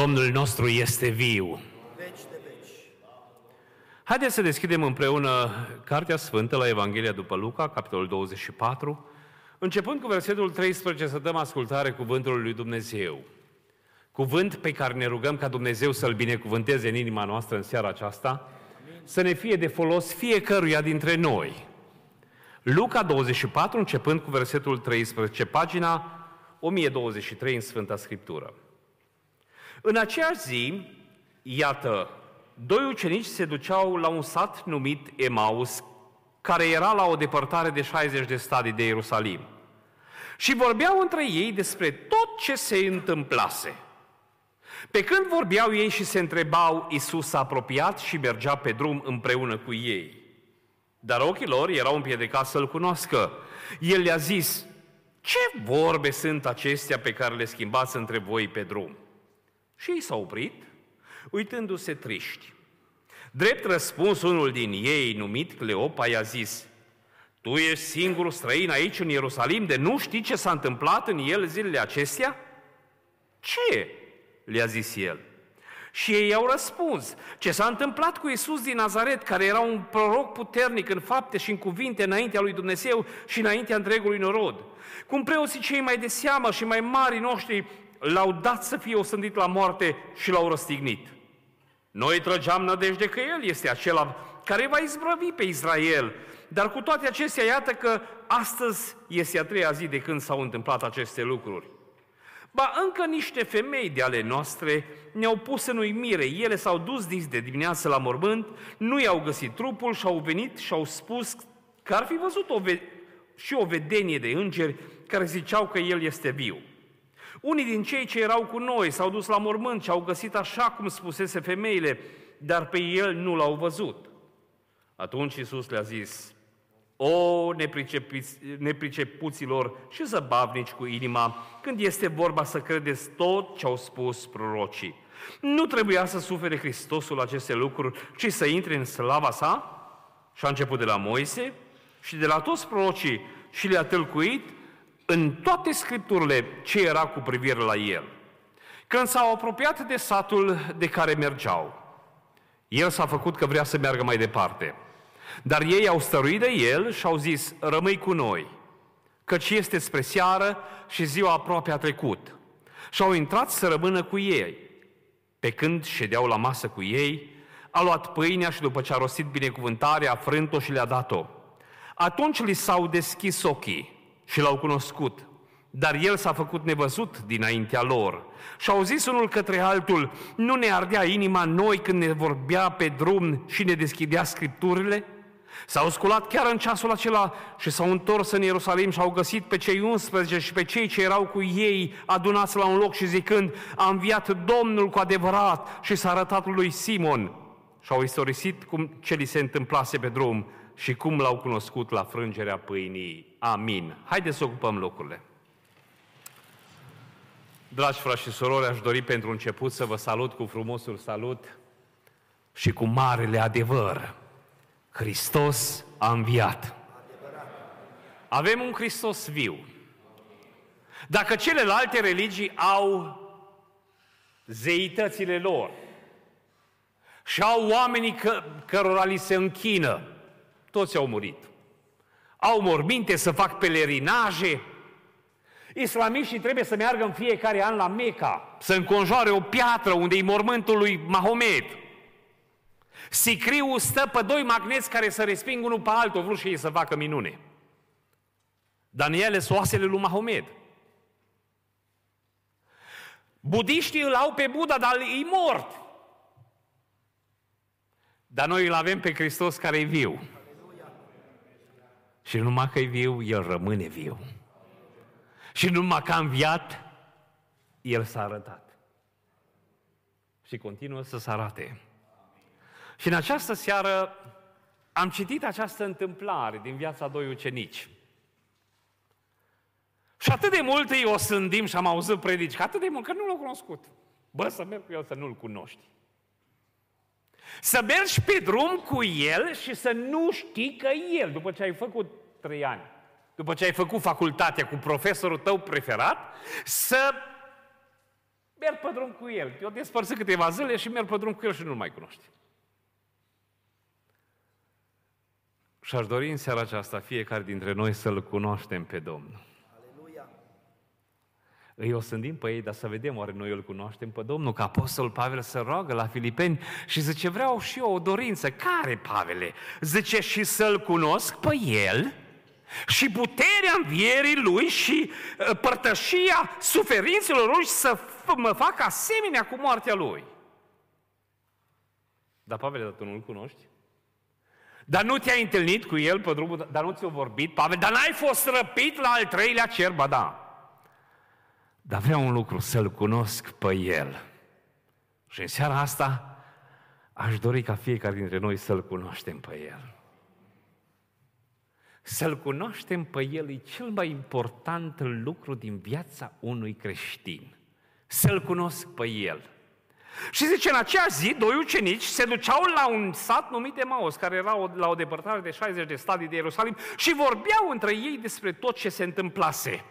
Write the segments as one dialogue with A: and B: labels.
A: Domnul nostru este viu.
B: veci de veci.
A: Haideți să deschidem împreună Cartea Sfântă la Evanghelia după Luca, capitolul 24, începând cu versetul 13 să dăm ascultare cuvântului lui Dumnezeu. Cuvânt pe care ne rugăm ca Dumnezeu să-l binecuvânteze în inima noastră în seara aceasta, să ne fie de folos fiecăruia dintre noi. Luca 24, începând cu versetul 13, pagina 1023 în Sfânta Scriptură. În aceeași zi, iată, doi ucenici se duceau la un sat numit Emaus, care era la o depărtare de 60 de stadii de Ierusalim. Și vorbeau între ei despre tot ce se întâmplase. Pe când vorbeau ei și se întrebau, Isus s-a apropiat și mergea pe drum împreună cu ei. Dar ochii lor erau împiedicați să-L cunoască. El le-a zis, ce vorbe sunt acestea pe care le schimbați între voi pe drum? Și ei s-au oprit, uitându-se triști. Drept răspuns, unul din ei, numit Cleopa, i-a zis, Tu ești singurul străin aici în Ierusalim de nu știi ce s-a întâmplat în el zilele acestea? Ce? le-a zis el. Și ei au răspuns, ce s-a întâmplat cu Isus din Nazaret, care era un proroc puternic în fapte și în cuvinte înaintea lui Dumnezeu și înaintea întregului norod. Cum preoții cei mai de seamă și mai mari noștri l-au dat să fie osândit la moarte și l-au răstignit. Noi trăgeam nădejde că El este acela care va izbrăvi pe Israel, dar cu toate acestea, iată că astăzi este a treia zi de când s-au întâmplat aceste lucruri. Ba, încă niște femei de ale noastre ne-au pus în uimire. Ele s-au dus dis de dimineață la mormânt, nu i-au găsit trupul și au venit și au spus că ar fi văzut o ve- și o vedenie de îngeri care ziceau că el este viu. Unii din cei ce erau cu noi s-au dus la mormânt și au găsit așa cum spusese femeile, dar pe el nu l-au văzut. Atunci Iisus le-a zis, o nepricepuților și zăbavnici cu inima, când este vorba să credeți tot ce au spus prorocii. Nu trebuia să sufere Hristosul aceste lucruri, ci să intre în slava sa? Și a început de la Moise și de la toți prorocii și le-a tâlcuit în toate scripturile ce era cu privire la el. Când s-au apropiat de satul de care mergeau, el s-a făcut că vrea să meargă mai departe. Dar ei au stăruit de el și au zis, rămâi cu noi, căci este spre seară și ziua aproape a trecut. Și au intrat să rămână cu ei. Pe când ședeau la masă cu ei, a luat pâinea și după ce a rostit binecuvântarea, a frânt-o și le-a dat-o. Atunci li s-au deschis ochii și l-au cunoscut, dar el s-a făcut nevăzut dinaintea lor. Și au zis unul către altul, nu ne ardea inima noi când ne vorbea pe drum și ne deschidea scripturile? S-au sculat chiar în ceasul acela și s-au întors în Ierusalim și au găsit pe cei 11 și pe cei ce erau cu ei adunați la un loc și zicând, a înviat Domnul cu adevărat și s-a arătat lui Simon. Și au istorisit cum ce li se întâmplase pe drum și cum l-au cunoscut la frângerea pâinii. Amin. Haideți să ocupăm locurile. Dragi frați și surori, aș dori pentru început să vă salut cu frumosul salut și cu marele adevăr. Hristos a înviat. Avem un Hristos viu. Dacă celelalte religii au zeitățile lor și au oamenii că, cărora li se închină, toți au murit. Au morminte să fac pelerinaje. Islamiștii trebuie să meargă în fiecare an la Meca, să înconjoare o piatră unde e mormântul lui Mahomet. Sicriul stă pe doi magneți care să resping unul pe altul, vrut și ei să facă minune. Daniele soasele lui Mahomet. Budiștii îl au pe Buddha, dar e mort. Dar noi îl avem pe Hristos care e viu. Și numai că e viu, El rămâne viu. Și numai că a înviat, El s-a arătat. Și continuă să se arate. Și în această seară am citit această întâmplare din viața a doi ucenici. Și atât de mult îi o sândim și am auzit predici, că atât de mult, că nu l-au cunoscut. Bă, să merg cu el să nu-l cunoști. Să mergi pe drum cu el și să nu știi că el, după ce ai făcut trei ani, după ce ai făcut facultatea cu profesorul tău preferat, să Merg pe drum cu el. Eu despărțit câteva zile și merg pe drum cu el și nu-l mai cunoști. Și aș dori în seara aceasta fiecare dintre noi să-L cunoaștem pe Domnul. Aleluia! Îi o sândim pe ei, dar să vedem, oare noi îl cunoaștem pe Domnul? Că Apostol Pavel se roagă la Filipeni și zice, vreau și eu o dorință. Care, Pavele? Zice, și să-L cunosc pe El și puterea învierii Lui și uh, părtășia suferințelor Lui să mă fac asemenea cu moartea Lui. Dar, Pavel, dar tu nu-L cunoști? Dar nu te-ai întâlnit cu el pe drumul, dar nu ți-a vorbit, Pavel, dar n-ai fost răpit la al treilea cer, ba da. Dar vreau un lucru, să-l cunosc pe el. Și în seara asta aș dori ca fiecare dintre noi să-l cunoaștem pe el. Să-l cunoaștem pe el e cel mai important lucru din viața unui creștin. Să-l cunosc pe el. Și zice, în acea zi, doi ucenici se duceau la un sat numit Emaus, care era la o depărtare de 60 de stadii de Ierusalim, și vorbeau între ei despre tot ce se întâmplase.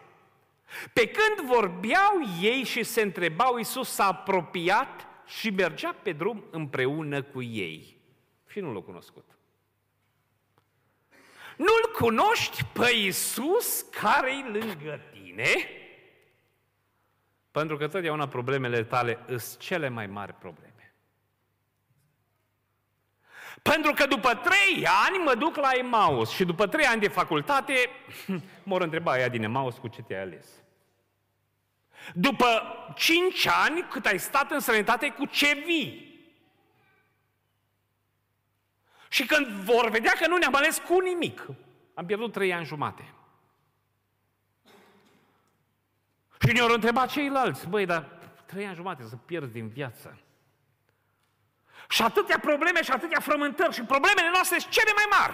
A: Pe când vorbeau ei și se întrebau, Iisus s-a apropiat și mergea pe drum împreună cu ei. Și nu l-au cunoscut. Nu-L cunoști pe Iisus care-i lângă tine? Pentru că totdeauna problemele tale sunt cele mai mari probleme. Pentru că după trei ani mă duc la Emaus și după trei ani de facultate mă întreba aia din Emaus cu ce te-ai ales. După cinci ani cât ai stat în sănătate, cu ce vii? Și când vor vedea că nu ne-am ales cu nimic, am pierdut trei ani jumate. Și ne-au întrebat ceilalți, băi, dar trei ani jumate să pierzi din viață. Și atâtea probleme și atâtea frământări și problemele noastre sunt cele mai mari.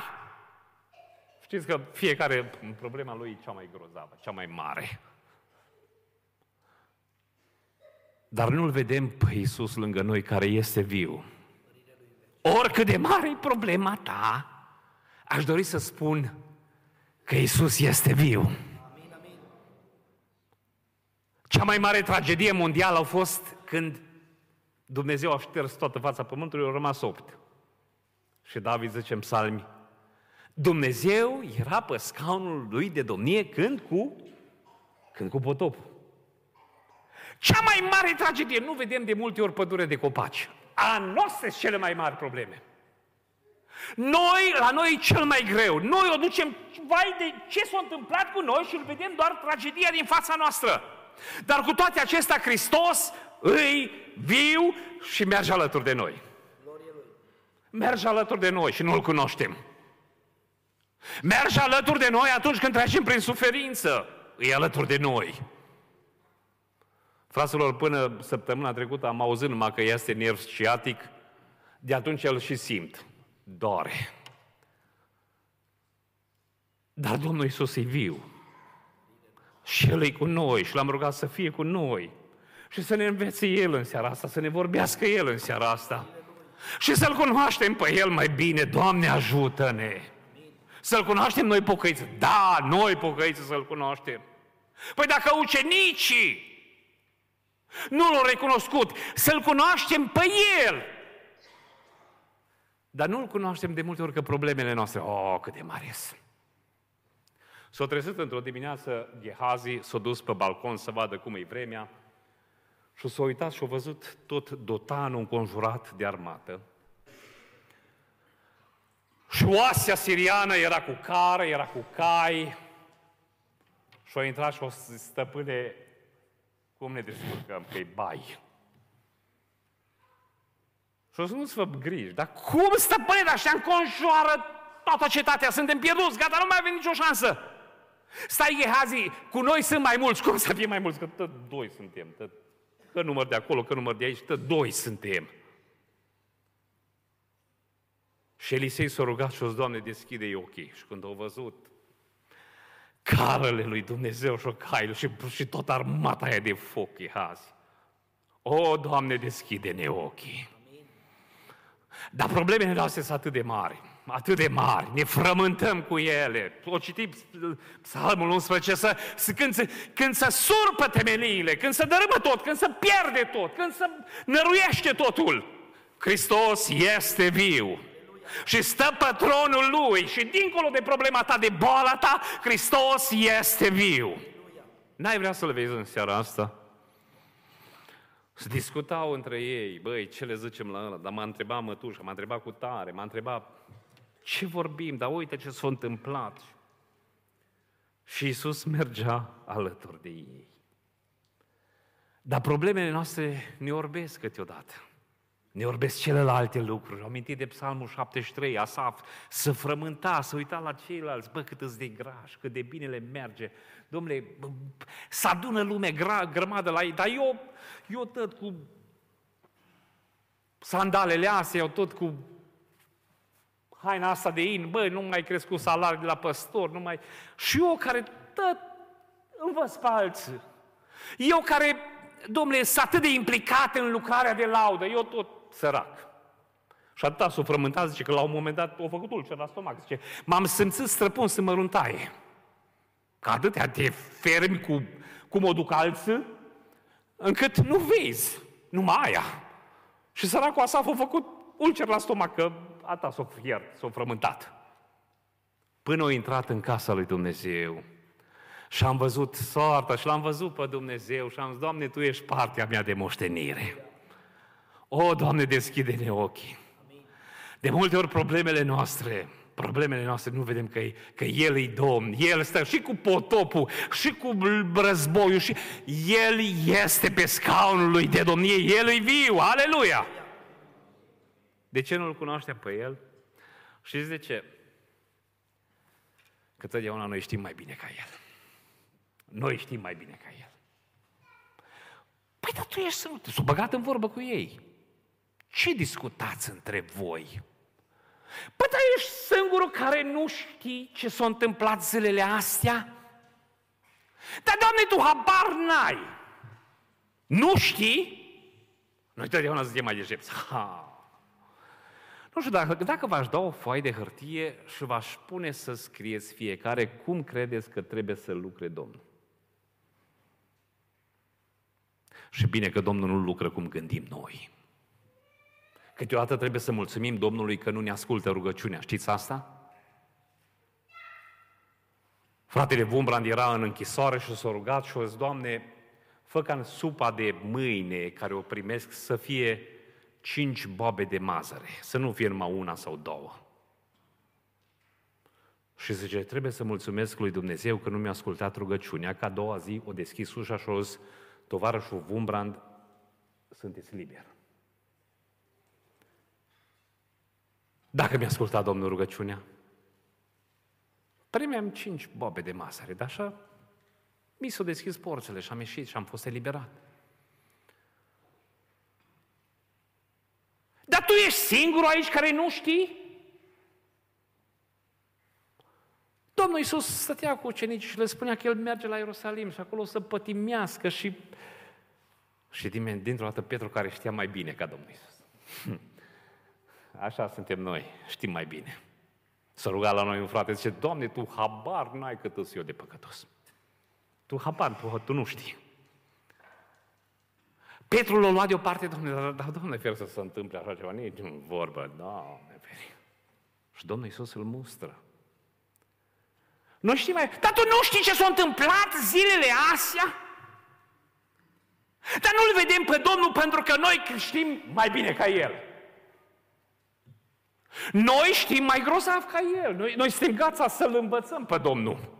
A: Știți că fiecare problema lui e cea mai grozavă, cea mai mare. Dar nu-L vedem pe Iisus lângă noi care este viu. Oricât de mare e problema ta, aș dori să spun că Iisus este viu. Cea mai mare tragedie mondială a fost când Dumnezeu a șters toată fața pământului, au rămas opt. Și David zice în psalmi, Dumnezeu era pe scaunul lui de domnie când cu, când cu potop. Cea mai mare tragedie, nu vedem de multe ori pădure de copaci. A noastre sunt cele mai mari probleme. Noi, la noi e cel mai greu. Noi o ducem, vai de ce s-a întâmplat cu noi și îl vedem doar tragedia din fața noastră. Dar cu toate acestea, Hristos îi viu și merge alături de noi. Merge alături de noi și nu-L cunoaștem. Merge alături de noi atunci când trecem prin suferință. E alături de noi. Fraților, până săptămâna trecută am auzit numai că este nerv sciatic, de atunci el și simt. Doare. Dar Domnul Iisus e viu. Și El e cu noi și l-am rugat să fie cu noi. Și să ne învețe El în seara asta, să ne vorbească El în seara asta. Și să-L cunoaștem pe El mai bine. Doamne, ajută-ne! Să-L cunoaștem noi pocăiți. Da, noi pocăiți să-L cunoaștem. Păi dacă ucenicii nu l-au recunoscut, să-L cunoaștem pe El. Dar nu-L cunoaștem de multe ori că problemele noastre, oh, cât de mari sunt. S-a trezit într-o dimineață Gehazi, s-a dus pe balcon să vadă cum e vremea și s-a uitat și a văzut tot dotanul înconjurat de armată. Și oasea siriană era cu cară, era cu cai și a intrat și o stăpâne cum ne descurcăm, că e bai. Și o să nu-ți fă griji, dar cum stăpâne, dar ăștia înconjoară toată cetatea, suntem pierduți, gata, nu mai avem nicio șansă. Stai Gehazi, cu noi sunt mai mulți. Cum să fie mai mulți? Că tot doi suntem. Tot, că număr de acolo, că număr de aici, tot doi suntem. Și Elisei s-a rugat și o Doamne, deschide ochii. Și când au văzut carele lui Dumnezeu și cailul și, și tot armata aia de foc, Gehazi. O, Doamne, deschide-ne ochii. Dar problemele noastre sunt atât de mari. Atât de mari, ne frământăm cu ele. O citim psalmul 11, să, să, când, să, când să surpă temeliile, când să dărâmă tot, când să pierde tot, când să năruiește totul. Hristos este viu și stă pe tronul Lui și dincolo de problema ta, de boala ta, Hristos este viu. N-ai vrea să-L vezi în seara asta? Se discutau între ei, băi, ce le zicem la ăla, dar m-a întrebat mătușa, m-a întrebat cu tare, m-a întrebat ce vorbim, dar uite ce s-a întâmplat. Și Isus mergea alături de ei. Dar problemele noastre ne orbesc câteodată. Ne orbesc celelalte lucruri. Am amintit de Psalmul 73, Asaf, să frământa, să uita la ceilalți, bă, cât îți de graș, cât de bine le merge. Domnule, să adună lume gra, grămadă la ei, dar eu, eu tot cu sandalele astea, eu tot cu haina asta de in, bă, nu mai crescut salariul de la păstor, nu mai... Și eu care tot învăț pe alții. Eu care, domnule, sunt atât de implicat în lucrarea de laudă, eu tot sărac. Și atâta s-o frământat, zice că la un moment dat a făcut ulcer la stomac. Zice, m-am simțit străpun să mă runtaie. Că atâtea te fermi cu cum o duc alții, încât nu vezi, numai aia. Și săracul Asaf a făcut ulcer la stomac, că ata s-o fiert, s-o frământat. Până a intrat în casa lui Dumnezeu și am văzut soarta și l-am văzut pe Dumnezeu și am zis, Doamne, Tu ești partea mea de moștenire. O, Doamne, deschide-ne ochii. De multe ori problemele noastre, problemele noastre nu vedem că, că El e Domn, El stă și cu potopul, și cu războiul, și El este pe scaunul lui de domnie, El e viu, aleluia! De ce nu-L cunoaștem pe El? Știți de ce? Că totdeauna noi știm mai bine ca El. Noi știm mai bine ca El. Păi, dar tu ești să s-a băgat în vorbă cu ei. Ce discutați între voi? Păi, dar ești singurul care nu știi ce s-a întâmplat zilele astea? Dar, Doamne, Tu habar n-ai. Nu știi? Noi totdeauna zicem mai deștepți. Ha, nu știu, dacă, dacă v-aș da o foaie de hârtie și v-aș pune să scrieți fiecare cum credeți că trebuie să lucre Domnul. Și bine că Domnul nu lucră cum gândim noi. Câteodată trebuie să mulțumim Domnului că nu ne ascultă rugăciunea. Știți asta? Fratele Vumbrand era în închisoare și s-a rugat și a zis, Doamne, fă ca în supa de mâine care o primesc să fie cinci bobe de mazăre, să nu fie numai una sau două. Și zice, trebuie să mulțumesc lui Dumnezeu că nu mi-a ascultat rugăciunea, că a doua zi o deschis ușa și o zis, tovarășul Vumbrand, sunteți liber. Dacă mi-a ascultat Domnul rugăciunea, primeam cinci bobe de masare, dar așa mi s-au deschis porțile și am ieșit și am fost eliberat. Tu ești singurul aici care nu știi? Domnul Iisus stătea cu ucenicii și le spunea că El merge la Ierusalim și acolo o să pătimească și... Și dintr-o dată Petru care știa mai bine ca Domnul Iisus. Așa suntem noi, știm mai bine. Să ruga la noi un frate, zice, Doamne, Tu habar n-ai cât eu de păcătos. Tu habar, tu, tu nu știi. Petru l-a luat deoparte, Doamne, dar, dar Doamne, fer să se întâmple așa ceva, nici în vorbă, Doamne, feri. Și Domnul Iisus îl mustră. Nu știi mai... Dar tu nu știi ce s-a întâmplat zilele astea? Dar nu-L vedem pe Domnul pentru că noi știm mai bine ca El. Noi știm mai grozav ca El. Noi, noi suntem gața să-L învățăm pe Domnul.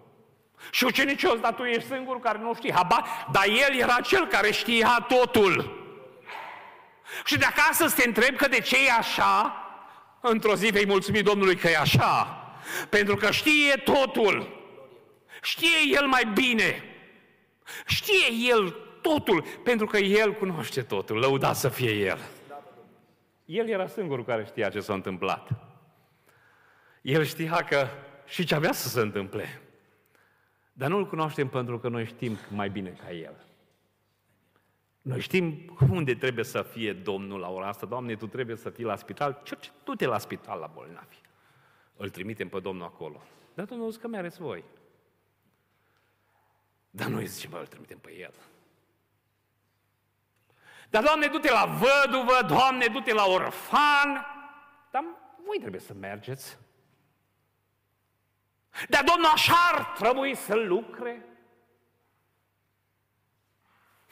A: Și ucenicii dar tu ești singurul care nu știi. Haba, dar el era cel care știa totul. Și dacă astăzi te întreb că de ce e așa, într-o zi vei mulțumi Domnului că e așa. Pentru că știe totul. Știe El mai bine. Știe El totul, pentru că El cunoaște totul. Lăuda să fie El. El era singurul care știa ce s-a întâmplat. El știa că și ce avea să se întâmple. Dar nu-L cunoaștem pentru că noi știm mai bine ca El. Noi știm unde trebuie să fie Domnul la ora asta. Doamne, Tu trebuie să fii la spital. Ce, ce, du-te la spital la bolnavi. îl trimitem pe Domnul acolo. Dar Domnul zice că mereți voi. Dar noi zicem, bă, îl trimitem pe el. Dar, Doamne, du-te la văduvă, Doamne, du-te la orfan. Dar voi trebuie să mergeți. Dar Domnul așa ar trebui să lucre.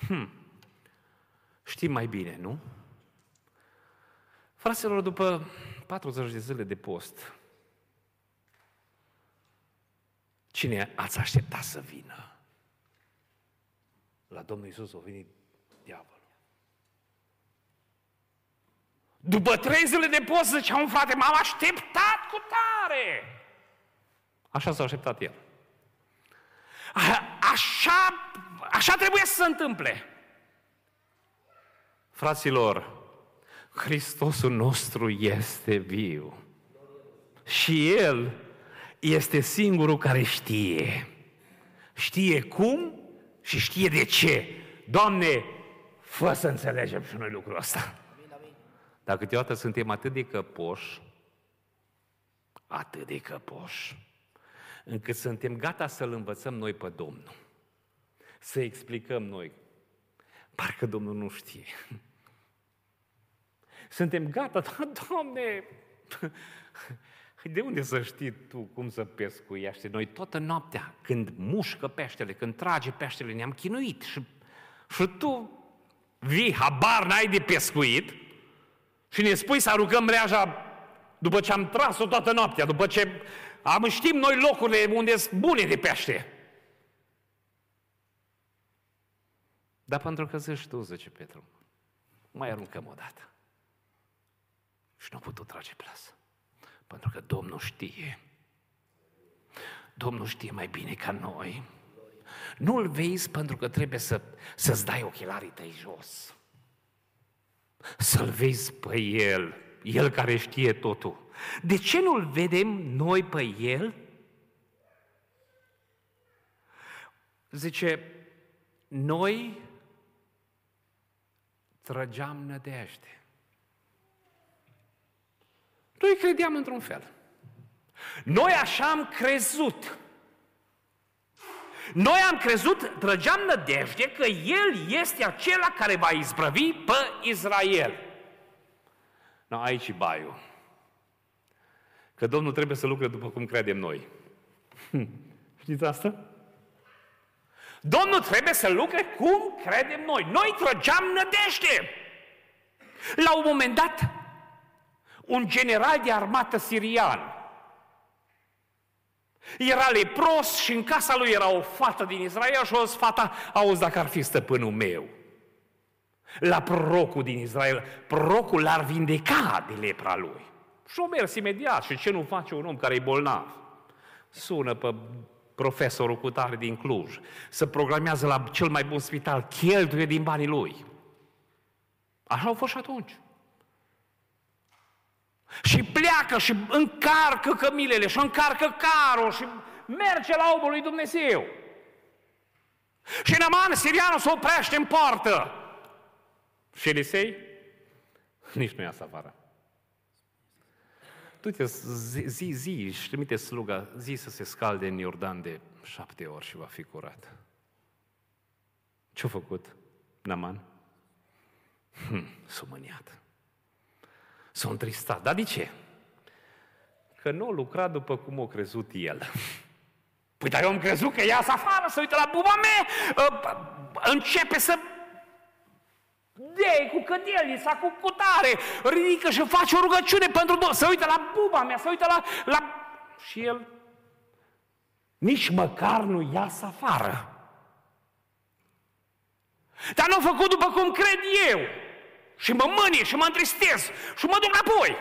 A: Hmm. Știm mai bine, nu? Fraților, după 40 de zile de post, cine ați aștepta să vină? La Domnul Isus a venit diavolul. După trei zile de post, zicea un frate, m-am așteptat cu tare. Așa s-a așteptat el. A, așa, așa trebuie să se întâmple. Fraților, Hristosul nostru este viu. Și El este singurul care știe. Știe cum și știe de ce. Doamne, fă să înțelegem și noi lucrul ăsta. Dar câteodată suntem atât de căpoși, atât de căpoși, încât suntem gata să-L învățăm noi pe Domnul. Să explicăm noi. Parcă Domnul nu știe. Suntem gata, da, Doamne, de unde să știi tu cum să pescuiești? Noi toată noaptea, când mușcă peștele, când trage peștele, ne-am chinuit și, și tu vii, habar n-ai de pescuit și ne spui să aruncăm mreaja după ce am tras-o toată noaptea, după ce am știm noi locurile unde sunt bune de pește. Dar pentru că zici tu, zice Petru, mai aruncăm o dată. Și nu a putut trage plasă. Pentru că Domnul știe. Domnul știe mai bine ca noi. Nu-l vezi pentru că trebuie să, să-ți dai ochelarii tăi jos. Să-l vezi pe El, El care știe totul. De ce nu-l vedem noi pe El? Zice, noi trăgeam nădejde. Noi credeam într-un fel. Noi așa am crezut. Noi am crezut, trăgeam nădejde că El este acela care va izbrăvi pe Israel. No, aici e baiul. Că Domnul trebuie să lucre după cum credem noi. Știți asta? Domnul trebuie să lucre cum credem noi. Noi trăgeam nădejde. La un moment dat, un general de armată sirian. Era lepros și în casa lui era o fată din Israel și o zis, fata, auzi dacă ar fi stăpânul meu. La prorocul din Israel, prorocul l-ar vindeca de lepra lui. Și o mers imediat. Și ce nu face un om care e bolnav? Sună pe profesorul cu tare din Cluj, să programează la cel mai bun spital, cheltuie din banii lui. Așa au fost și atunci. Și pleacă și încarcă cămilele și încarcă carul și merge la omul lui Dumnezeu. Și Naman, sirianul, se oprește în poartă. Și Elisei nici nu iasă afară. Tu te zi, zi, zi și trimite sluga, zi să se scalde în Iordan de șapte ori și va fi curat. Ce-a făcut Naman? Hm, sumăniat. S-a întristat. Dar de ce? Că nu a lucrat după cum a crezut el. Păi dar eu am crezut că iasă afară, să uită la buba mea, ă, începe să de cu cădelnița, cu cutare, ridică și face o rugăciune pentru Domnul, să uită la buba mea, să uită la, la... Și el nici măcar nu iasă afară. Dar nu a făcut după cum cred eu. Și mă mânie și mă întristez și mă duc înapoi.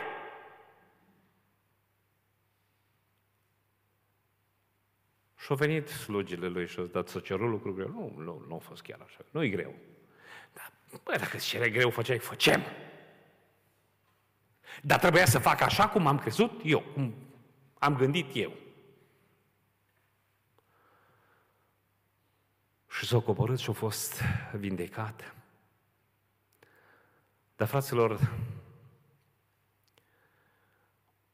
A: Și au venit slugile lui și au dat să cerul lucru greu. Nu, nu, nu a fost chiar așa. Nu e greu. Dar, băi, dacă îți cere greu, făceai, făcem. Dar trebuia să fac așa cum am crezut eu, cum am gândit eu. Și s-a coborât și a fost vindecat. Dar, fraților,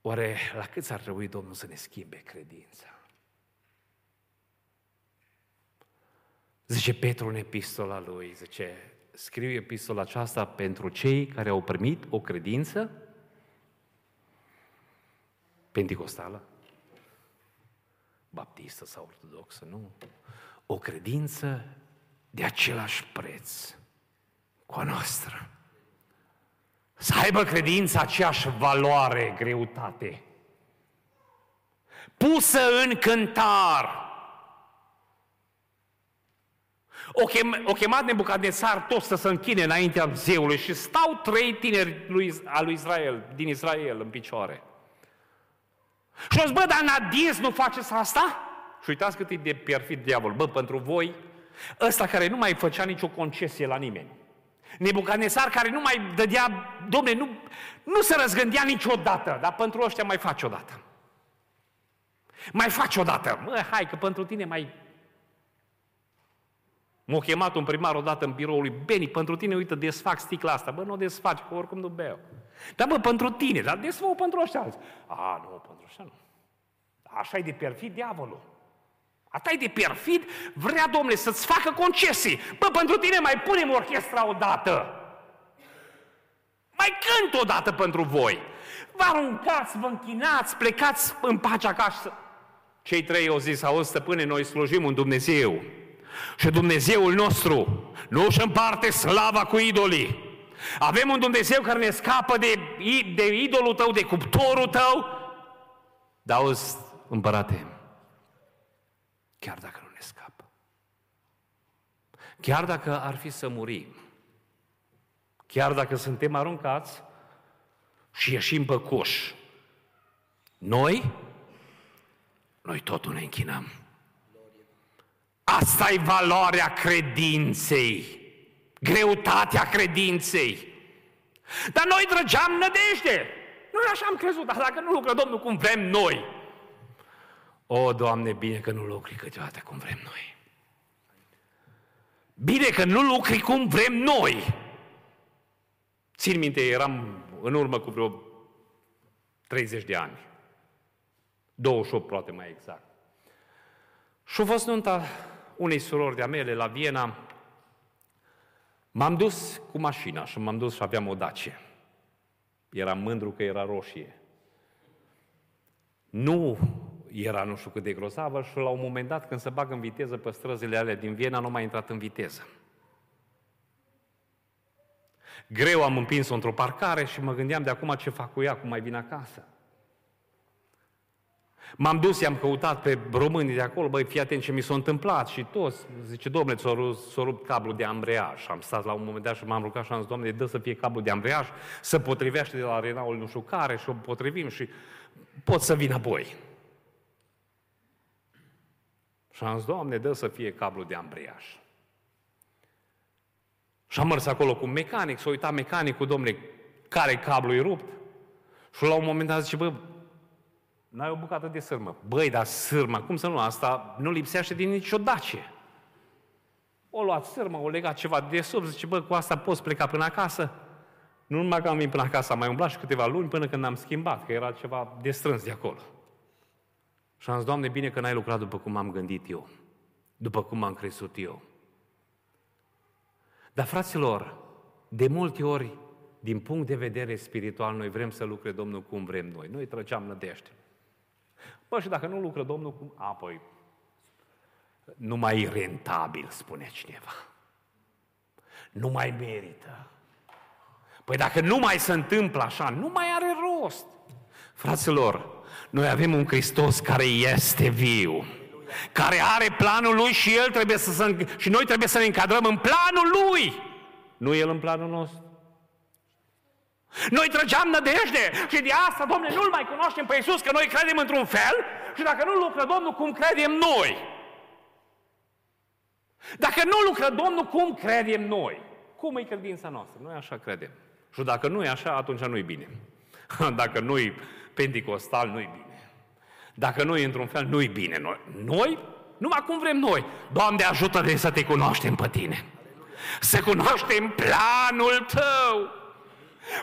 A: Oare la cât ar trebui Domnul să ne schimbe credința? Zice Petru în epistola lui, zice, scriu epistola aceasta pentru cei care au primit o credință penticostală, baptistă sau ortodoxă, nu. O credință de același preț cu a noastră. Să aibă credința aceeași valoare, greutate. Pusă în cântar. O, chem, o chemat Nebucadnețar toți să se închine înaintea zeului și stau trei tineri lui, al lui Israel, din Israel în picioare. Și o zis, bă, dar Nadis nu faceți asta? Și uitați cât e de perfid diavol. Bă, pentru voi, ăsta care nu mai făcea nicio concesie la nimeni. Nebucanesar care nu mai dădea, domne, nu, nu se răzgândea niciodată, dar pentru ăștia mai face odată. Mai face odată. Mă, hai că pentru tine mai... M-a chemat un primar odată în biroul lui Beni, pentru tine, uite, desfac sticla asta. Bă, nu o desfaci, că oricum nu beau. Dar bă, pentru tine, dar desfău pentru ăștia alții. A, nu, pentru ăștia nu. Așa e de perfid diavolul. Ata e de perfid, vrea, domnule, să-ți facă concesii. Bă, pentru tine mai punem orchestra odată. Mai cânt odată pentru voi. Vă aruncați, vă închinați, plecați în pace acasă. Cei trei au zis, auzi, stăpâne, noi slujim un Dumnezeu. Și Dumnezeul nostru nu își împarte slava cu idolii. Avem un Dumnezeu care ne scapă de, de idolul tău, de cuptorul tău. Dar auzi, împărate, chiar dacă nu ne scapă. Chiar dacă ar fi să murim, chiar dacă suntem aruncați și ieșim pe coș, noi, noi totul ne închinăm. Asta e valoarea credinței, greutatea credinței. Dar noi drăgeam nădejde. Noi așa am crezut, dar dacă nu lucră Domnul cum vrem noi, o, Doamne, bine că nu lucri câteodată cum vrem noi. Bine că nu lucri cum vrem noi. Țin minte, eram în urmă cu vreo 30 de ani. 28, poate mai exact. Și-a fost nunta unei surori de-a mele la Viena. M-am dus cu mașina și m-am dus și aveam o Dacie. Eram mândru că era roșie. Nu era nu știu cât de grozavă și la un moment dat când se bagă în viteză pe străzile alea din Viena, nu mai intrat în viteză. Greu am împins-o într-o parcare și mă gândeam de acum ce fac cu ea, cum mai vin acasă. M-am dus, i-am căutat pe românii de acolo, băi, fii atent ce mi s-a întâmplat și toți. Zice, domnule, ți-a rupt, s-a rupt cablul de ambreiaj. Am stat la un moment dat și m-am rugat și am zis, domnule, dă să fie cablul de ambreiaj, să potrivește de la Renault nu știu care și o potrivim și pot să vin apoi. Și am zis, Doamne, dă să fie cablu de ambreiaj. Și am mers acolo cu mecanic, s-a uitat mecanicul, domnule, care cablu e rupt? Și la un moment dat zice, bă, n-ai o bucată de sârmă. Băi, dar sârma, cum să nu? Asta nu lipsește din nicio dacie. O luat sârmă, o legat ceva de sub, zice, bă, cu asta poți pleca până acasă? Nu numai că am venit până acasă, am mai umblat și câteva luni până când am schimbat, că era ceva de strâns de acolo. Și am zis, Doamne, bine că n-ai lucrat după cum am gândit eu, după cum am crezut eu. Dar, fraților, de multe ori, din punct de vedere spiritual, noi vrem să lucre Domnul cum vrem noi. Noi trăgeam nădejde. Bă, și dacă nu lucră Domnul cum... Apoi, nu mai e rentabil, spune cineva. Nu mai merită. Păi dacă nu mai se întâmplă așa, nu mai are rost. Fraților, noi avem un Hristos care este viu, care are planul lui și el trebuie să se, și noi trebuie să ne încadrăm în planul lui. Nu el în planul nostru. Noi trăgeam nădejde și de asta, Domnule, nu-L mai cunoaștem pe Iisus, că noi credem într-un fel și dacă nu lucră Domnul, cum credem noi? Dacă nu lucră Domnul, cum credem noi? Cum e credința noastră? Noi așa credem. Și dacă nu e așa, atunci nu e bine. Dacă nu e pentecostal, nu-i bine. Dacă nu e într-un fel, nu-i bine. Noi, noi, numai cum vrem noi. Doamne, ajută-ne să te cunoaștem pe tine. Să cunoaștem planul tău.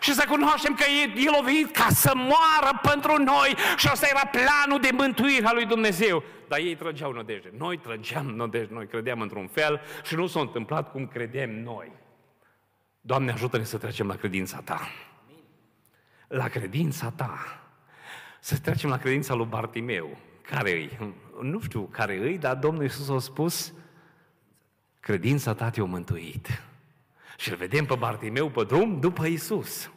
A: Și să cunoaștem că El a venit ca să moară pentru noi și asta era planul de mântuire a lui Dumnezeu. Dar ei trăgeau nădejde. Noi trăgeam nădejde, noi credeam într-un fel și nu s-a întâmplat cum credem noi. Doamne, ajută-ne să trecem la credința Ta. La credința Ta. Să trecem la credința lui Bartimeu. Care îi? Nu știu care îi, dar Domnul Iisus a spus, credința ta te-a mântuit. Și îl vedem pe Bartimeu pe drum după Isus.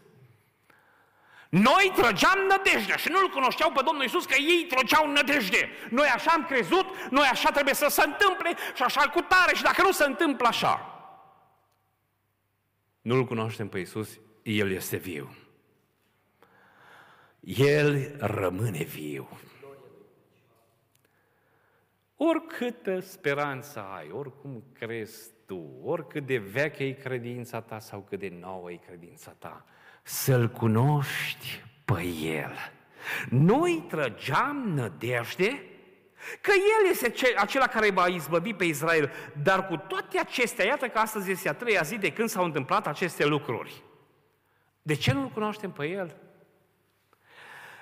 A: Noi trăgeam nădejde și nu-L cunoșteau pe Domnul Isus că ei trăgeau nădejde. Noi așa am crezut, noi așa trebuie să se întâmple și așa cu tare și dacă nu se întâmplă așa. Nu-L cunoaștem pe Isus, El este viu. El rămâne viu. Oricâtă speranță ai, oricum crezi tu, oricât de veche e credința ta sau cât de nouă e credința ta, să-L cunoști pe El. Noi trăgeam nădejde că El este acela care va izbăvi pe Israel, dar cu toate acestea, iată că astăzi este a treia zi de când s-au întâmplat aceste lucruri. De ce nu-L cunoaștem pe El?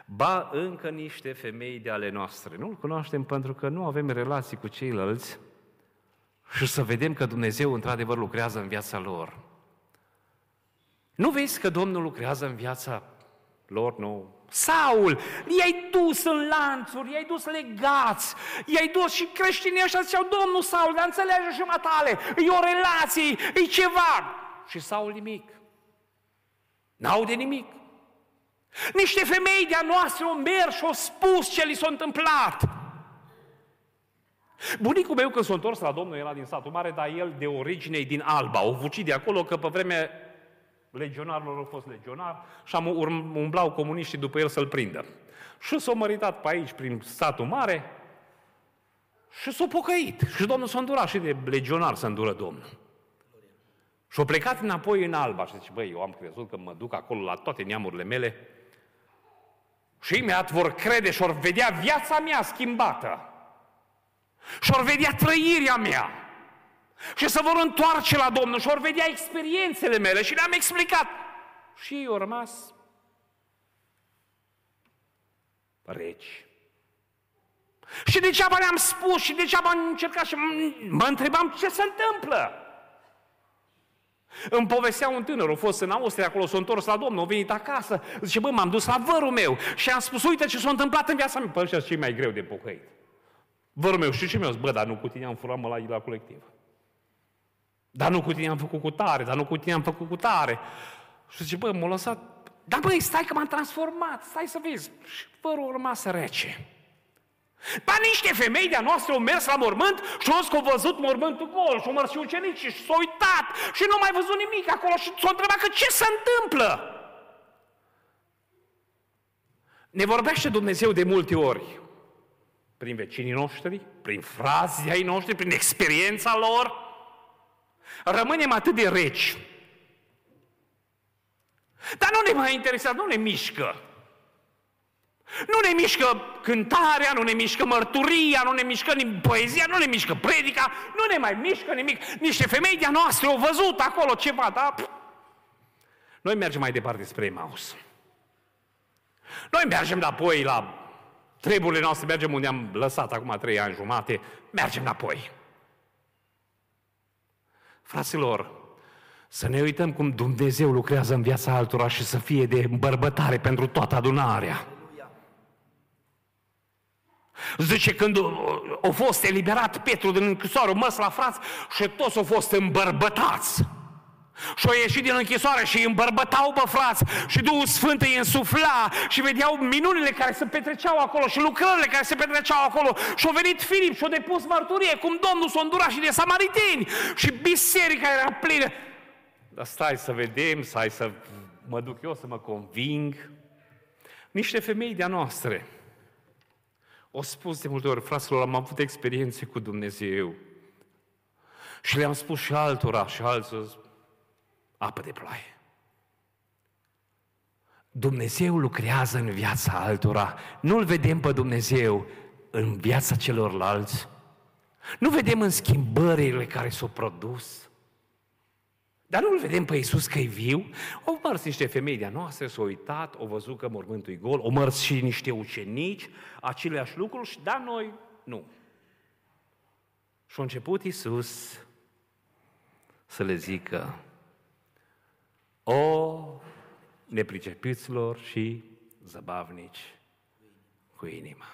A: Ba încă niște femei de ale noastre. Nu-L cunoaștem pentru că nu avem relații cu ceilalți și să vedem că Dumnezeu într-adevăr lucrează în viața lor. Nu vezi că Domnul lucrează în viața lor? Nu. Saul, i-ai dus în lanțuri, i-ai dus legați, i-ai dus și creștinii ăștia ziceau, Domnul Saul, dar înțelege și matale, e o relație, e ceva. Și Saul nimic. N-aude nimic. Niște femei de-a noastră au mers și au spus ce li s-a întâmplat. Bunicul meu când s-a întors la Domnul era din satul mare, dar el de origine din Alba. Au fucit de acolo că pe vremea legionarilor au fost legionar și am umblau comuniștii după el să-l prindă. Și s-a măritat pe aici, prin satul mare, și s-a pocăit. Și Domnul s-a îndurat și de legionar să îndură Domnul. Și a plecat înapoi în Alba și zice, băi, eu am crezut că mă duc acolo la toate neamurile mele și imediat vor crede și vor vedea viața mea schimbată. Și vor vedea trăirea mea. Și să vor întoarce la Domnul și vor vedea experiențele mele și le-am explicat. Și ei au rămas reci. Și degeaba le-am spus și degeaba am încercat și mă întrebam ce se întâmplă. Îmi povestea un tânăr, a fost în Austria, acolo s-a întors la Domnul, a venit acasă, zice, bă, m-am dus la vărul meu și am spus, uite ce s-a întâmplat în viața mea. Păi ăștia ce mai greu de pocăit. Vărul meu, știi ce mi-a zis? Bă, dar nu cu tine am furat mă la, la colectiv. Dar nu cu tine am făcut cu tare, dar nu cu tine am făcut cu tare. Și zice, bă, m-a lăsat. Dar băi, stai că m-am transformat, stai să vezi. Și vărul a rămas rece. Ba niște femei de-a noastră au mers la mormânt și au că au văzut mormântul gol și au mers și ucenici și s-au uitat și nu mai văzut nimic acolo și s-au întrebat că ce se întâmplă. Ne vorbește Dumnezeu de multe ori prin vecinii noștri, prin frazii ai noștri, prin experiența lor. Rămânem atât de reci. Dar nu ne mai interesează, nu ne mișcă. Nu ne mișcă cântarea, nu ne mișcă mărturia, nu ne mișcă poezia, nu ne mișcă predica, nu ne mai mișcă nimic. Niște femei de-a noastre au văzut acolo ceva, dar noi mergem mai departe spre Emaus. Noi mergem înapoi la treburile noastre, mergem unde am lăsat acum trei ani jumate, mergem înapoi. Fraților, să ne uităm cum Dumnezeu lucrează în viața altora și să fie de îmbărbătare pentru toată adunarea. Zice, când a fost eliberat Petru din închisoare, măs la frați și toți au fost îmbărbătați. Și au ieșit din închisoare și îi îmbărbătau pe frați și Duhul Sfânt îi însufla și vedeau minunile care se petreceau acolo și lucrările care se petreceau acolo și au venit Filip și au depus mărturie cum Domnul s-a îndurat și de samariteni și biserica era plină. Dar stai să vedem, stai să mă duc eu să mă conving. Niște femei de-a noastre o spus de multe ori, fraților, am avut experiențe cu Dumnezeu. Și le-am spus și altora și alții, apă de ploaie. Dumnezeu lucrează în viața altora. Nu-L vedem pe Dumnezeu în viața celorlalți. Nu vedem în schimbările care s-au produs. Dar nu-L vedem pe Iisus că e viu? Au mers niște femei de-a noastre, s-au uitat, au văzut că mormântul e gol, au mers și niște ucenici, aceleași lucruri, și da, noi nu. Și a început Iisus să le zică, o, nepricepiților și zăbavnici cu inima.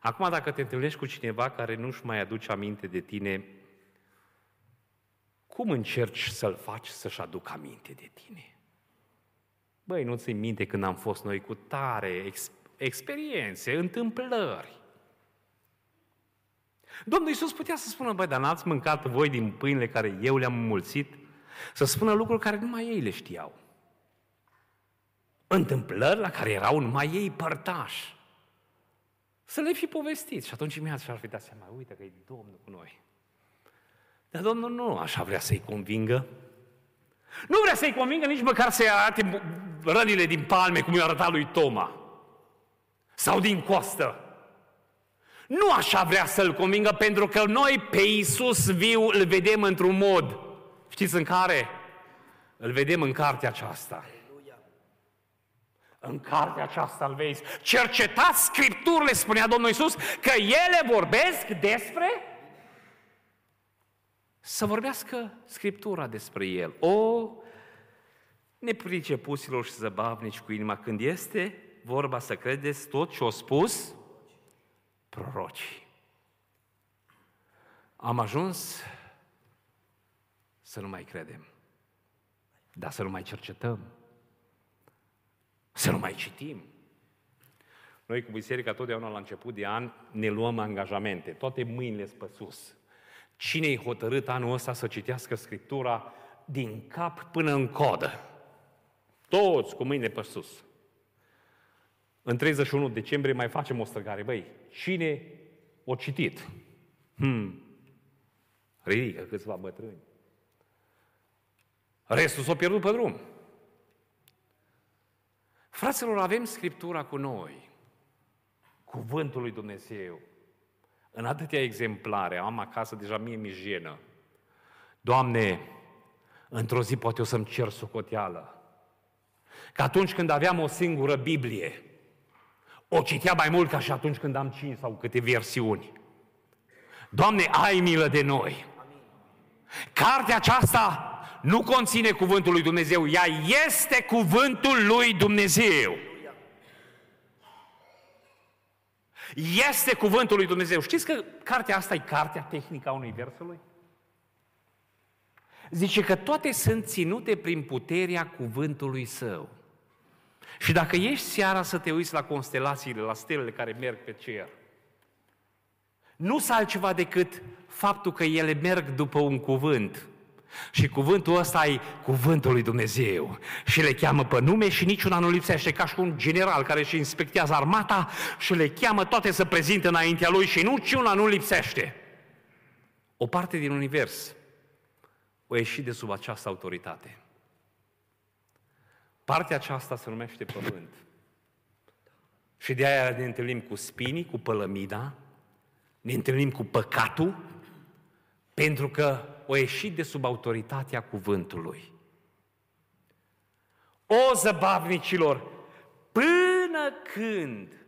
A: Acum, dacă te întâlnești cu cineva care nu-și mai aduce aminte de tine, cum încerci să-l faci să-și aducă aminte de tine? Băi, nu ți minte când am fost noi cu tare ex- experiențe, întâmplări. Domnul Iisus putea să spună, băi, dar n-ați mâncat voi din pâinile care eu le-am mulțit? Să spună lucruri care numai ei le știau. Întâmplări la care erau numai ei părtași. Să le fi povestit. Și atunci mi-a și-ar fi dat seama, uite că e Domnul cu noi. Dar Domnul nu așa vrea să-i convingă. Nu vrea să-i convingă nici măcar să-i arate rănile din palme, cum i-a arătat lui Toma. Sau din coastă. Nu așa vrea să-l convingă, pentru că noi pe Iisus viu îl vedem într-un mod. Știți în care? Îl vedem în cartea aceasta. În cartea aceasta îl vezi. Cercetați Scripturile, spunea Domnul Iisus, că ele vorbesc despre să vorbească Scriptura despre El. O, nepricepuților și zăbavnici cu inima, când este vorba să credeți tot ce au spus prorocii. Am ajuns să nu mai credem, dar să nu mai cercetăm, să nu mai citim. Noi cu biserica totdeauna la început de an ne luăm angajamente, toate mâinile pe sus. Cine-i hotărât anul ăsta să citească Scriptura din cap până în codă? Toți cu mâinile pe sus. În 31 decembrie mai facem o străgare. Băi, cine o citit? Hmm. Ridică câțiva bătrâni. Restul s-a pierdut pe drum. Fraților, avem Scriptura cu noi. Cuvântul lui Dumnezeu. În atâtea exemplare, am acasă, deja mie mi jenă. Doamne, într-o zi poate o să-mi cer socoteală. Că atunci când aveam o singură Biblie, o citea mai mult ca și atunci când am cinci sau câte versiuni. Doamne, ai milă de noi! Cartea aceasta nu conține cuvântul lui Dumnezeu, ea este cuvântul lui Dumnezeu. Este cuvântul lui Dumnezeu. Știți că cartea asta e cartea tehnică a Universului? Zice că toate sunt ținute prin puterea cuvântului său. Și dacă ești seara să te uiți la constelațiile, la stelele care merg pe cer, nu sunt altceva decât faptul că ele merg după un cuvânt. Și cuvântul ăsta e cuvântul lui Dumnezeu. Și le cheamă pe nume și niciuna nu lipsește, ca și un general care își inspectează armata și le cheamă toate să prezinte înaintea lui și niciuna nu lipsește. O parte din univers o ieși de sub această autoritate. Partea aceasta se numește pământ. Și de aia ne întâlnim cu spinii, cu pălămida, ne întâlnim cu păcatul, pentru că o ieșit de sub autoritatea cuvântului. O zăbavnicilor, până când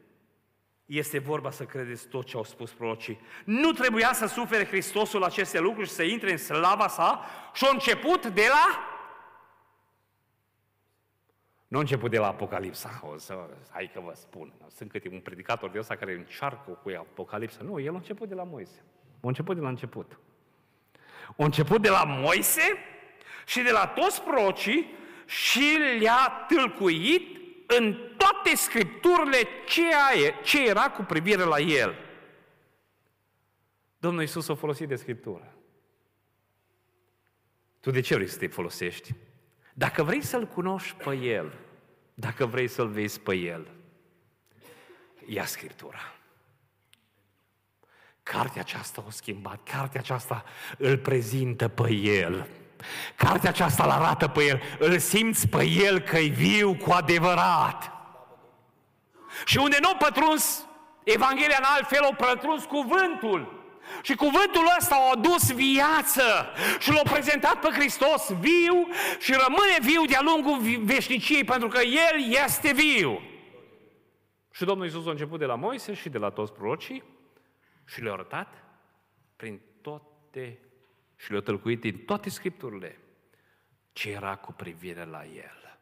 A: este vorba să credeți tot ce au spus prorocii. Nu trebuia să sufere Hristosul aceste lucruri și să intre în slava sa și a început de la nu a început de la Apocalipsa, o să, hai că vă spun. Sunt câte un predicator de ăsta care încearcă cu Apocalipsa. Nu, el a început de la Moise. A început de la început. A început de la Moise și de la toți procii și le-a tâlcuit în toate scripturile ce, ce era cu privire la el. Domnul Iisus a folosit de scriptură. Tu de ce vrei să te folosești? Dacă vrei să-L cunoști pe El, dacă vrei să-L vezi pe El, ia Scriptura. Cartea aceasta o schimbat, cartea aceasta îl prezintă pe El. Cartea aceasta îl arată pe El, îl simți pe El că e viu cu adevărat. Și unde nu a pătruns Evanghelia în altfel, o pătruns cuvântul. Și cuvântul ăsta a adus viață și l-a prezentat pe Hristos viu și rămâne viu de-a lungul veșniciei pentru că El este viu. Și Domnul Iisus a început de la Moise și de la toți prorocii și le-a arătat prin toate și le-a tălcuit din toate scripturile ce era cu privire la El.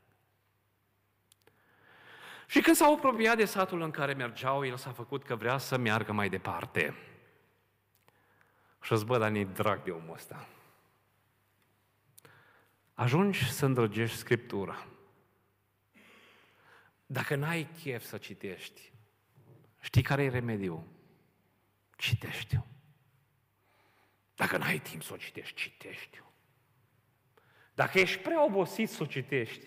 A: Și când s-au apropiat de satul în care mergeau, el s-a făcut că vrea să meargă mai departe. Și îți bă, dar ne drag de omul ăsta. Ajungi să îndrăgești Scriptura. Dacă n-ai chef să citești, știi care e remediul? Citește-o. Dacă n-ai timp să o citești, citește-o. Dacă ești prea obosit să o citești,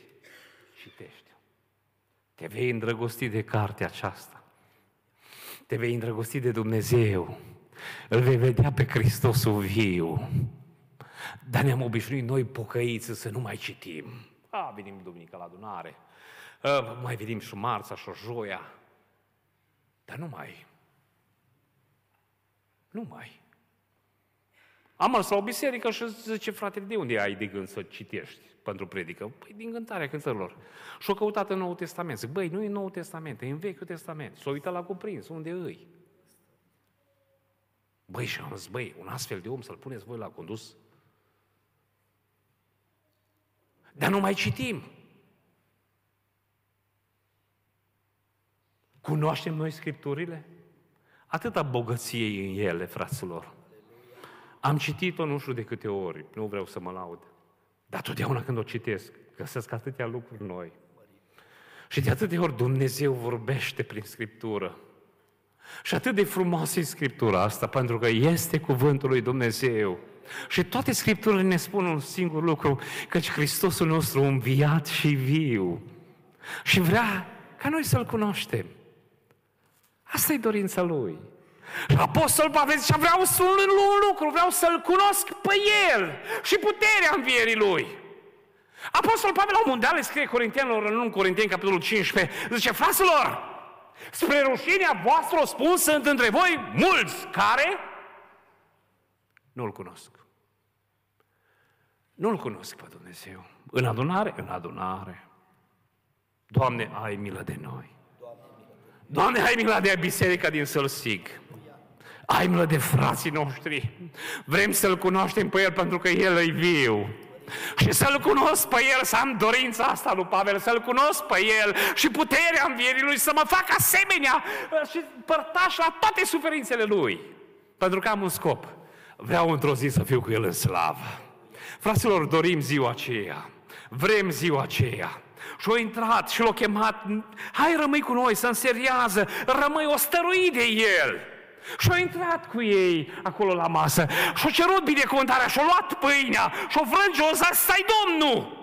A: citește-o. Te vei îndrăgosti de cartea aceasta. Te vei îndrăgosti de Dumnezeu. Îl vei vedea pe Hristosul viu. Dar ne-am obișnuit noi pocăiți să nu mai citim. A, venim duminica la adunare. A, mai venim și marța și joia. Dar nu mai. Nu mai. Am mers la o biserică și zice, frate, de unde ai de gând să citești pentru predică? Păi din cântarea cântărilor. Și o căutat în Noul Testament. Zic, băi, nu e Noul Testament, e în Vechiul Testament. S-o uitat la cuprins, unde îi? Băi, și am zis, băi, un astfel de om să-l puneți voi la condus? Dar nu mai citim. Cunoaștem noi Scripturile? Atâta bogăție în ele, fraților. Am citit-o nu știu de câte ori, nu vreau să mă laud. Dar totdeauna când o citesc, găsesc atâtea lucruri noi. Și de atâtea ori Dumnezeu vorbește prin Scriptură. Și atât de frumoasă e Scriptura asta, pentru că este cuvântul lui Dumnezeu. Și toate Scripturile ne spun un singur lucru, căci Hristosul nostru înviat și viu. Și vrea ca noi să-L cunoaștem. Asta e dorința Lui. Și Apostol Pavel zicea, vreau să un lucru, vreau să-L cunosc pe El și puterea învierii Lui. Apostol Pavel la un moment dat le scrie Corintianilor în 1 Corinteni, capitolul 15, zice, fraților, spre rușinea voastră o spun, sunt între voi mulți care nu-L cunosc. Nu-L cunosc pe Dumnezeu. În adunare? În adunare. Doamne, ai milă de noi. Doamne, ai milă de biserica din Sălsig. Ai milă de frații noștri. Vrem să-L cunoaștem pe El pentru că El e viu. Și să-L cunosc pe El, să am dorința asta lui Pavel, să-L cunosc pe El și puterea învierii Lui, să mă fac asemenea și părtaș la toate suferințele Lui. Pentru că am un scop. Vreau într-o zi să fiu cu El în slavă. Fraților, dorim ziua aceea. Vrem ziua aceea. Și au intrat și l-au chemat, hai rămâi cu noi, să înseriază, rămâi o stăruit de el. Și au intrat cu ei acolo la masă și au cerut binecuvântarea și au luat pâinea și au frânt jos, stai Domnul!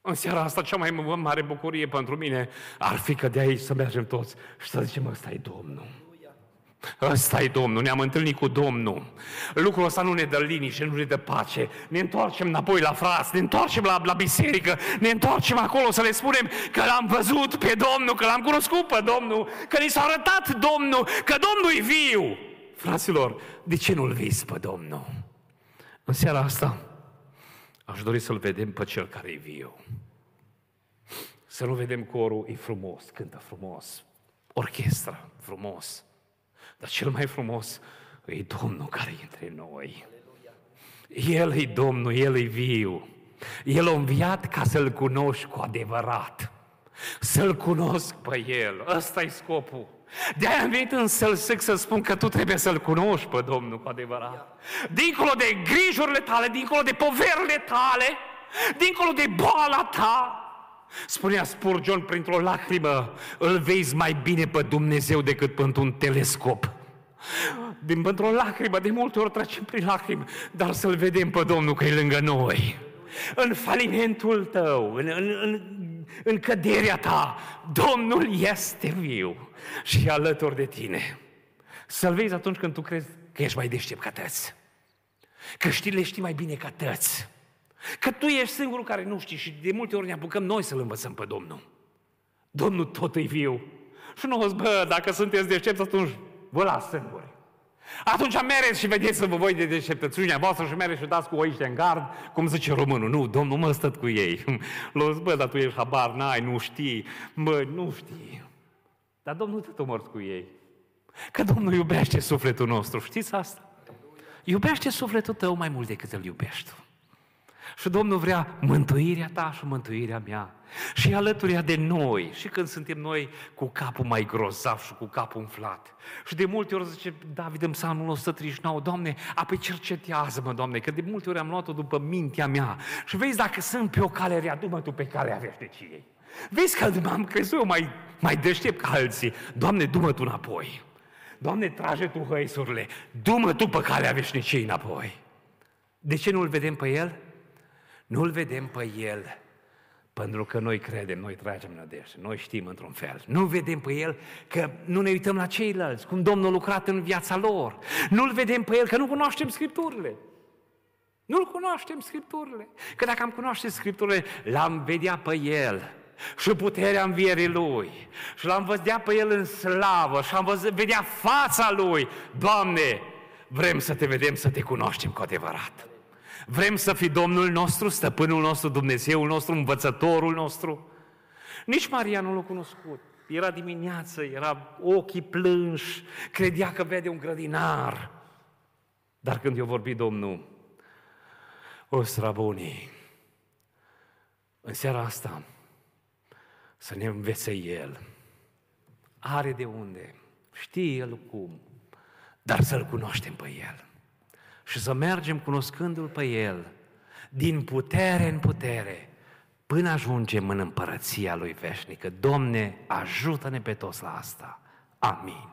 A: În seara asta cea mai mare bucurie pentru mine ar fi că de aici să mergem toți și să zicem, ăsta e Domnul. Ăsta e Domnul, ne-am întâlnit cu Domnul. Lucrul ăsta nu ne dă liniște, nu ne dă pace. Ne întoarcem înapoi la frați, ne întoarcem la, la biserică, ne întoarcem acolo să le spunem că l-am văzut pe Domnul, că l-am cunoscut pe Domnul, că ni s-a arătat Domnul, că Domnul e viu. Fraților, de ce nu-L vezi pe Domnul? În seara asta aș dori să-L vedem pe Cel care e viu. Să nu vedem corul, e frumos, cântă frumos, orchestra, frumos, dar cel mai frumos e Domnul care e între noi. El e Domnul, El e viu. El a înviat ca să-L cunoști cu adevărat. Să-L cunosc pe El. Ăsta e scopul. De aia am venit în sălsec să spun că tu trebuie să-L cunoști pe Domnul cu adevărat. Dincolo de grijurile tale, dincolo de poverile tale, dincolo de boala ta, Spunea Spurgeon printr-o lacrimă, îl vezi mai bine pe Dumnezeu decât pentru un telescop. Din pentru o lacrimă, de multe ori trecem prin lacrimi, dar să-L vedem pe Domnul că e lângă noi. În falimentul tău, în, în, în, în căderea ta, Domnul este viu și e alături de tine. Să-L vezi atunci când tu crezi că ești mai deștept ca tăți. Că știi, le știi mai bine ca tăți. Că tu ești singurul care nu știi și de multe ori ne apucăm noi să-L învățăm pe Domnul. Domnul tot e viu. Și nu o bă, dacă sunteți deștepți, atunci vă las singuri. Atunci mereți și vedeți-vă voi de deșteptățiunea voastră și mereți și dați cu oiște în gard, cum zice românul. Nu, Domnul mă stă cu ei. L-o bă, dar tu ești habar, n-ai, nu știi. Bă, nu știi. Dar Domnul te tomorți cu ei. Că Domnul iubește sufletul nostru, știți asta? Iubește sufletul tău mai mult decât îl iubești tu. Și Domnul vrea mântuirea ta și mântuirea mea. Și alăturea de noi, și când suntem noi cu capul mai grozav și cu capul umflat. Și de multe ori zice David în psalmul 139, Doamne, apoi cercetează-mă, Doamne, că de multe ori am luat-o după mintea mea. Și vezi dacă sunt pe o cale rea, du-mă tu pe calea veșniciei. Vezi că m-am crezut eu mai, mai deștept ca alții. Doamne, du-mă tu înapoi. Doamne, trage tu hăisurile. Du-mă tu pe calea veșniciei înapoi. De ce nu-L vedem pe El? Nu-L vedem pe El pentru că noi credem, noi tragem nădejde, noi știm într-un fel. Nu vedem pe El că nu ne uităm la ceilalți, cum Domnul a lucrat în viața lor. Nu-L vedem pe El că nu cunoaștem Scripturile. Nu-L cunoaștem Scripturile. Că dacă am cunoaște Scripturile, l-am vedea pe El și puterea învierii Lui. Și l-am vedea pe El în slavă și am văzut, vedea fața Lui. Doamne, vrem să te vedem, să te cunoaștem cu adevărat. Vrem să fii Domnul nostru, stăpânul nostru, Dumnezeul nostru, învățătorul nostru. Nici Maria nu l-a cunoscut. Era dimineață, era ochii plânși, credea că vede un grădinar. Dar când i-a vorbit Domnul, o strabunii, în seara asta, să ne învețe El. Are de unde, știe El cum, dar să-L cunoaștem pe El și să mergem cunoscându-L pe El, din putere în putere, până ajungem în împărăția Lui veșnică. Domne, ajută-ne pe toți la asta. Amin.